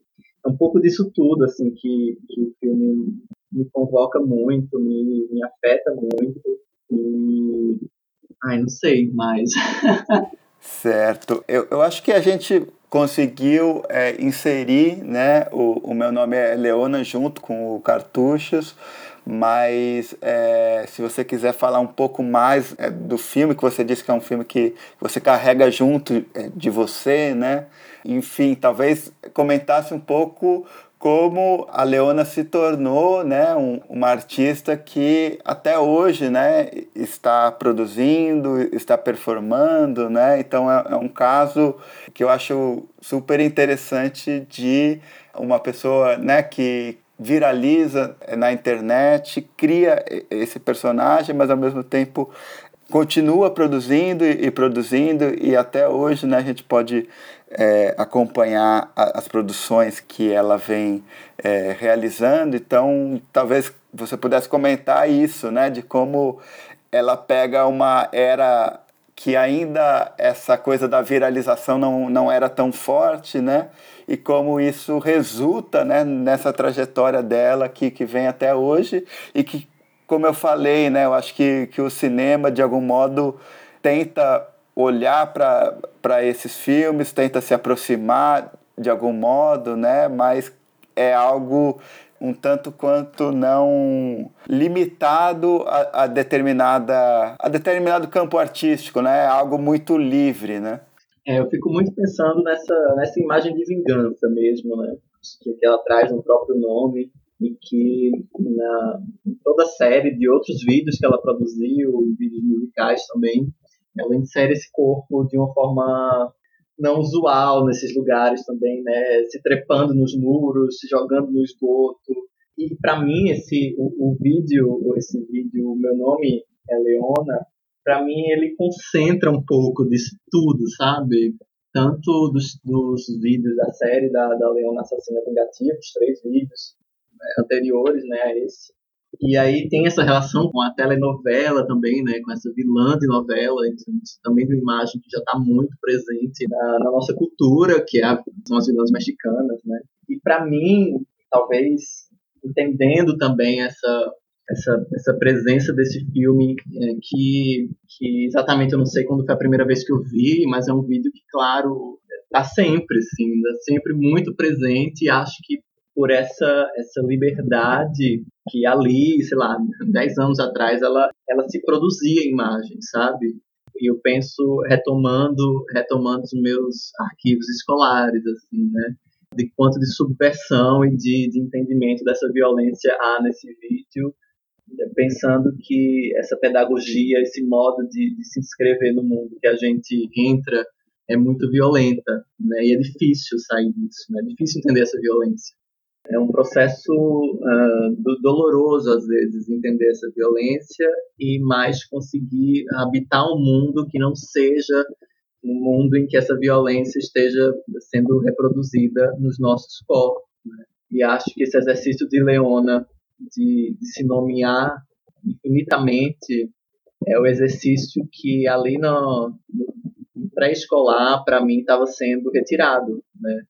é um pouco disso tudo, assim, que, que o filme me convoca muito, me, me afeta muito. E. Ai, não sei mais. certo. Eu, eu acho que a gente conseguiu é, inserir, né? O, o meu nome é Leona junto com o Cartuchos, mas é, se você quiser falar um pouco mais é, do filme, que você disse que é um filme que você carrega junto é, de você, né? Enfim, talvez comentasse um pouco como a Leona se tornou né, um, uma artista que até hoje né, está produzindo, está performando. Né? Então é, é um caso que eu acho super interessante de uma pessoa né, que viraliza na internet, cria esse personagem, mas ao mesmo tempo continua produzindo e, produzindo e até hoje né, a gente pode é, acompanhar as produções que ela vem é, realizando. Então, talvez você pudesse comentar isso, né, de como ela pega uma era que ainda essa coisa da viralização não, não era tão forte, né? E como isso resulta né, nessa trajetória dela que, que vem até hoje e que como eu falei, né, eu acho que, que o cinema, de algum modo, tenta olhar para esses filmes, tenta se aproximar de algum modo, né, mas é algo um tanto quanto não limitado a, a, determinada a determinado campo artístico, né? É algo muito livre, né? É, eu fico muito pensando nessa nessa imagem de vingança mesmo, né? Que ela traz no próprio nome e que na toda a série de outros vídeos que ela produziu, vídeos musicais também, ela insere esse corpo de uma forma não usual nesses lugares também, né? Se trepando nos muros, se jogando no esgoto. E para mim esse o, o, vídeo, esse vídeo, meu nome é Leona, para mim ele concentra um pouco disso tudo, sabe? Tanto dos, dos vídeos da série da, da Leona Assassina Vingativa, os três vídeos, anteriores né, a esse. E aí tem essa relação com a telenovela também, né, com essa vilã de novela, também de uma imagem que já está muito presente na, na, nossa cultura, que é a, são as vilãs mexicanas, né. E para mim, talvez entendendo também essa essa, essa presença desse filme é, que, que exatamente eu não sei quando foi a primeira vez que eu vi, mas é um vídeo que, claro, está sempre, sim, tá sempre muito presente e acho que por essa, essa liberdade que ali, sei lá, 10 anos atrás, ela, ela se produzia imagem, sabe? E eu penso retomando, retomando os meus arquivos escolares, assim, né? De quanto de subversão e de, de entendimento dessa violência há nesse vídeo, pensando que essa pedagogia, esse modo de, de se inscrever no mundo que a gente entra é muito violenta, né? E é difícil sair disso, né? É difícil entender essa violência. É um processo uh, doloroso, às vezes, entender essa violência e mais conseguir habitar um mundo que não seja um mundo em que essa violência esteja sendo reproduzida nos nossos corpos. Né? E acho que esse exercício de Leona de, de se nomear infinitamente é o exercício que ali no, no pré-escolar, para mim, estava sendo retirado. Né?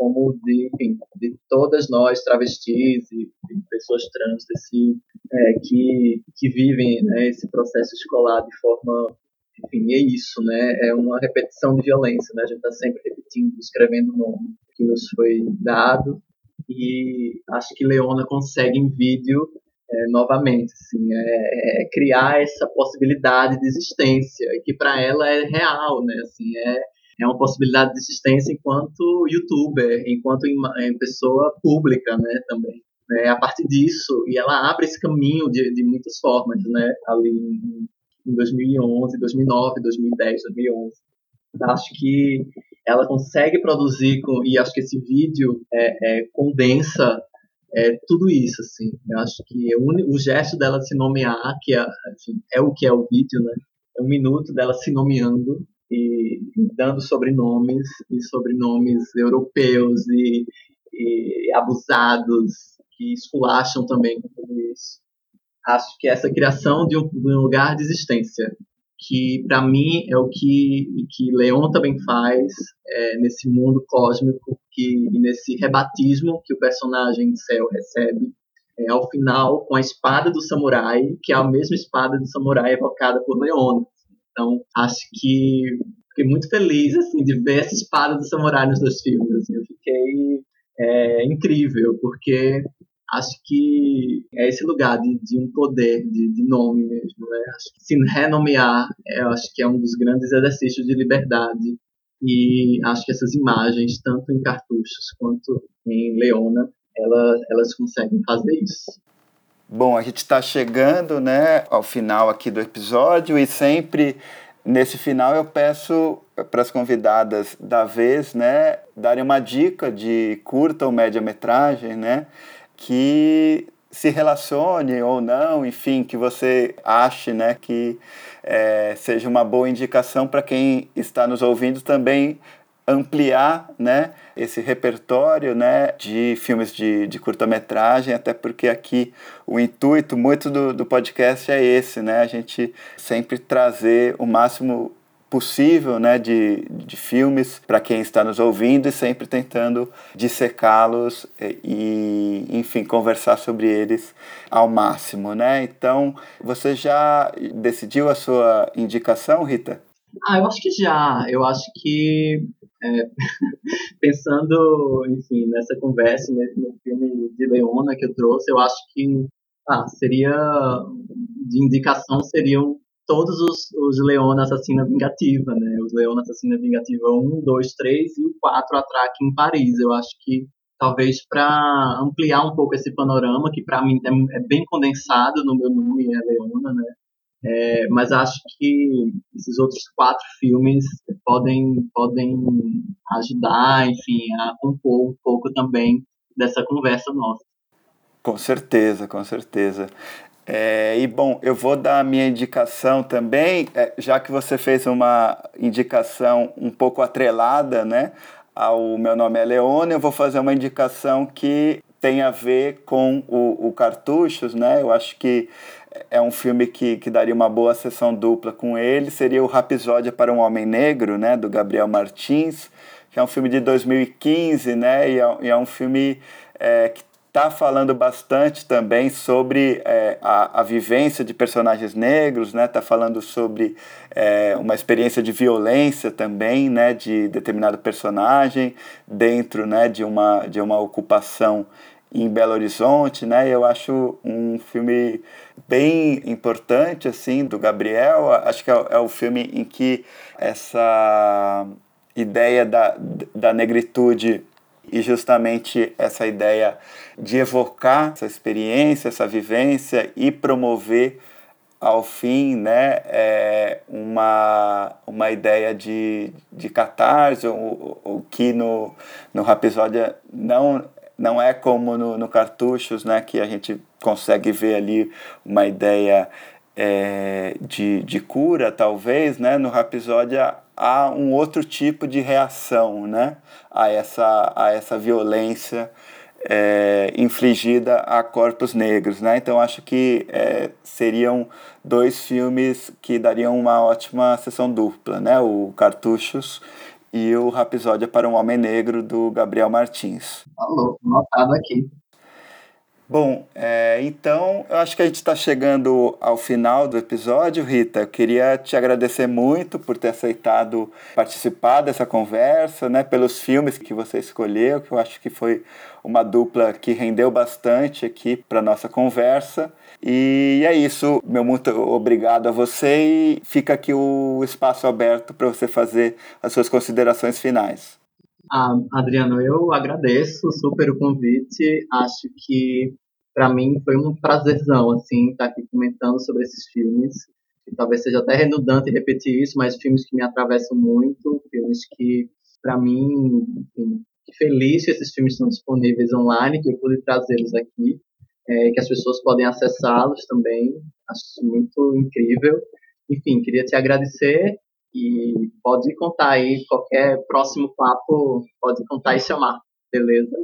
como de, enfim, de todas nós travestis e, pessoas trans desse, é, que, que vivem né, esse processo escolar de forma enfim, é isso, né? É uma repetição de violência, né? A gente está sempre repetindo, escrevendo o nome que nos foi dado e acho que Leona consegue em vídeo é, novamente, assim, é, é, criar essa possibilidade de existência que para ela é real, né? Assim, é é uma possibilidade de existência enquanto youtuber, enquanto em, pessoa pública, né, também. É, a partir disso, e ela abre esse caminho de, de muitas formas, né, ali em, em 2011, 2009, 2010, 2011. Acho que ela consegue produzir, com, e acho que esse vídeo é, é, condensa é, tudo isso, assim. Eu acho que o, o gesto dela se nomear, que é, assim, é o que é o vídeo, né, é um minuto dela se nomeando e dando sobrenomes e sobrenomes europeus e, e abusados que esculacham também com isso. Acho que essa criação de um, de um lugar de existência, que para mim é o que, que Leon também faz é, nesse mundo cósmico que, nesse rebatismo que o personagem Céu recebe é, ao final com a espada do samurai, que é a mesma espada do samurai evocada por Leon. Então, acho que fiquei muito feliz assim de ver essa espada do samurai nos dois filmes. Assim, eu fiquei é, incrível, porque acho que é esse lugar de, de um poder, de, de nome mesmo. Né? Acho que se renomear, eu acho que é um dos grandes exercícios de liberdade. E acho que essas imagens, tanto em cartuchos quanto em Leona, elas, elas conseguem fazer isso. Bom, a gente está chegando né, ao final aqui do episódio e sempre nesse final eu peço para as convidadas da vez né, darem uma dica de curta ou média metragem né, que se relacione ou não, enfim, que você ache né, que é, seja uma boa indicação para quem está nos ouvindo também ampliar né, esse repertório né, de filmes de, de curta-metragem, até porque aqui o intuito muito do, do podcast é esse, né, a gente sempre trazer o máximo possível né, de, de filmes para quem está nos ouvindo e sempre tentando dissecá-los e, enfim, conversar sobre eles ao máximo. Né? Então, você já decidiu a sua indicação, Rita? Ah, eu acho que já. Eu acho que é, pensando, enfim, nessa conversa, no filme de Leona que eu trouxe, eu acho que ah, seria de indicação seriam todos os, os Leona Assassina Vingativa, né? Os Leona Assassina Vingativa 1, 2, 3 e o 4 Atraque em Paris. Eu acho que talvez para ampliar um pouco esse panorama, que para mim é, é, bem condensado no meu nome, é Leona, né? É, mas acho que esses outros quatro filmes podem, podem ajudar, enfim, a compor um pouco também dessa conversa nossa. Com certeza, com certeza. É, e bom, eu vou dar a minha indicação também, é, já que você fez uma indicação um pouco atrelada, né? Ao meu nome é Leone, eu vou fazer uma indicação que tem a ver com o, o Cartuchos, né? Eu acho que é um filme que, que daria uma boa sessão dupla com ele, seria o Rapisódia para um Homem Negro, né, do Gabriel Martins, que é um filme de 2015, né, e é, e é um filme é, que está falando bastante também sobre é, a, a vivência de personagens negros, né, está falando sobre é, uma experiência de violência também, né, de determinado personagem dentro, né, de uma, de uma ocupação em Belo Horizonte, né? Eu acho um filme bem importante, assim, do Gabriel. Acho que é, é o filme em que essa ideia da, da negritude e justamente essa ideia de evocar essa experiência, essa vivência e promover ao fim né, é uma, uma ideia de, de catarse, o, o que no, no Rapisódia não não é como no, no Cartuchos, né, que a gente consegue ver ali uma ideia é, de, de cura, talvez, né? No Rapsódia há um outro tipo de reação, né? A essa, a essa violência é, infligida a corpos negros, né? Então acho que é, seriam dois filmes que dariam uma ótima sessão dupla, né? O Cartuchos e o Rapsódia para um Homem Negro, do Gabriel Martins. Alô, notado aqui. Bom, é, então eu acho que a gente está chegando ao final do episódio, Rita. Eu queria te agradecer muito por ter aceitado participar dessa conversa, né? Pelos filmes que você escolheu, que eu acho que foi uma dupla que rendeu bastante aqui para nossa conversa. E é isso, meu muito obrigado a você e fica aqui o espaço aberto para você fazer as suas considerações finais. Ah, Adriano, eu agradeço super o convite. Acho que para mim foi um prazerzão assim estar aqui comentando sobre esses filmes. E talvez seja até redundante repetir isso, mas filmes que me atravessam muito, filmes que para mim, enfim, feliz que esses filmes estão disponíveis online, que eu pude trazê-los aqui é, que as pessoas podem acessá-los também. Acho muito incrível. Enfim, queria te agradecer e pode contar aí qualquer próximo papo, pode contar e chamar, beleza?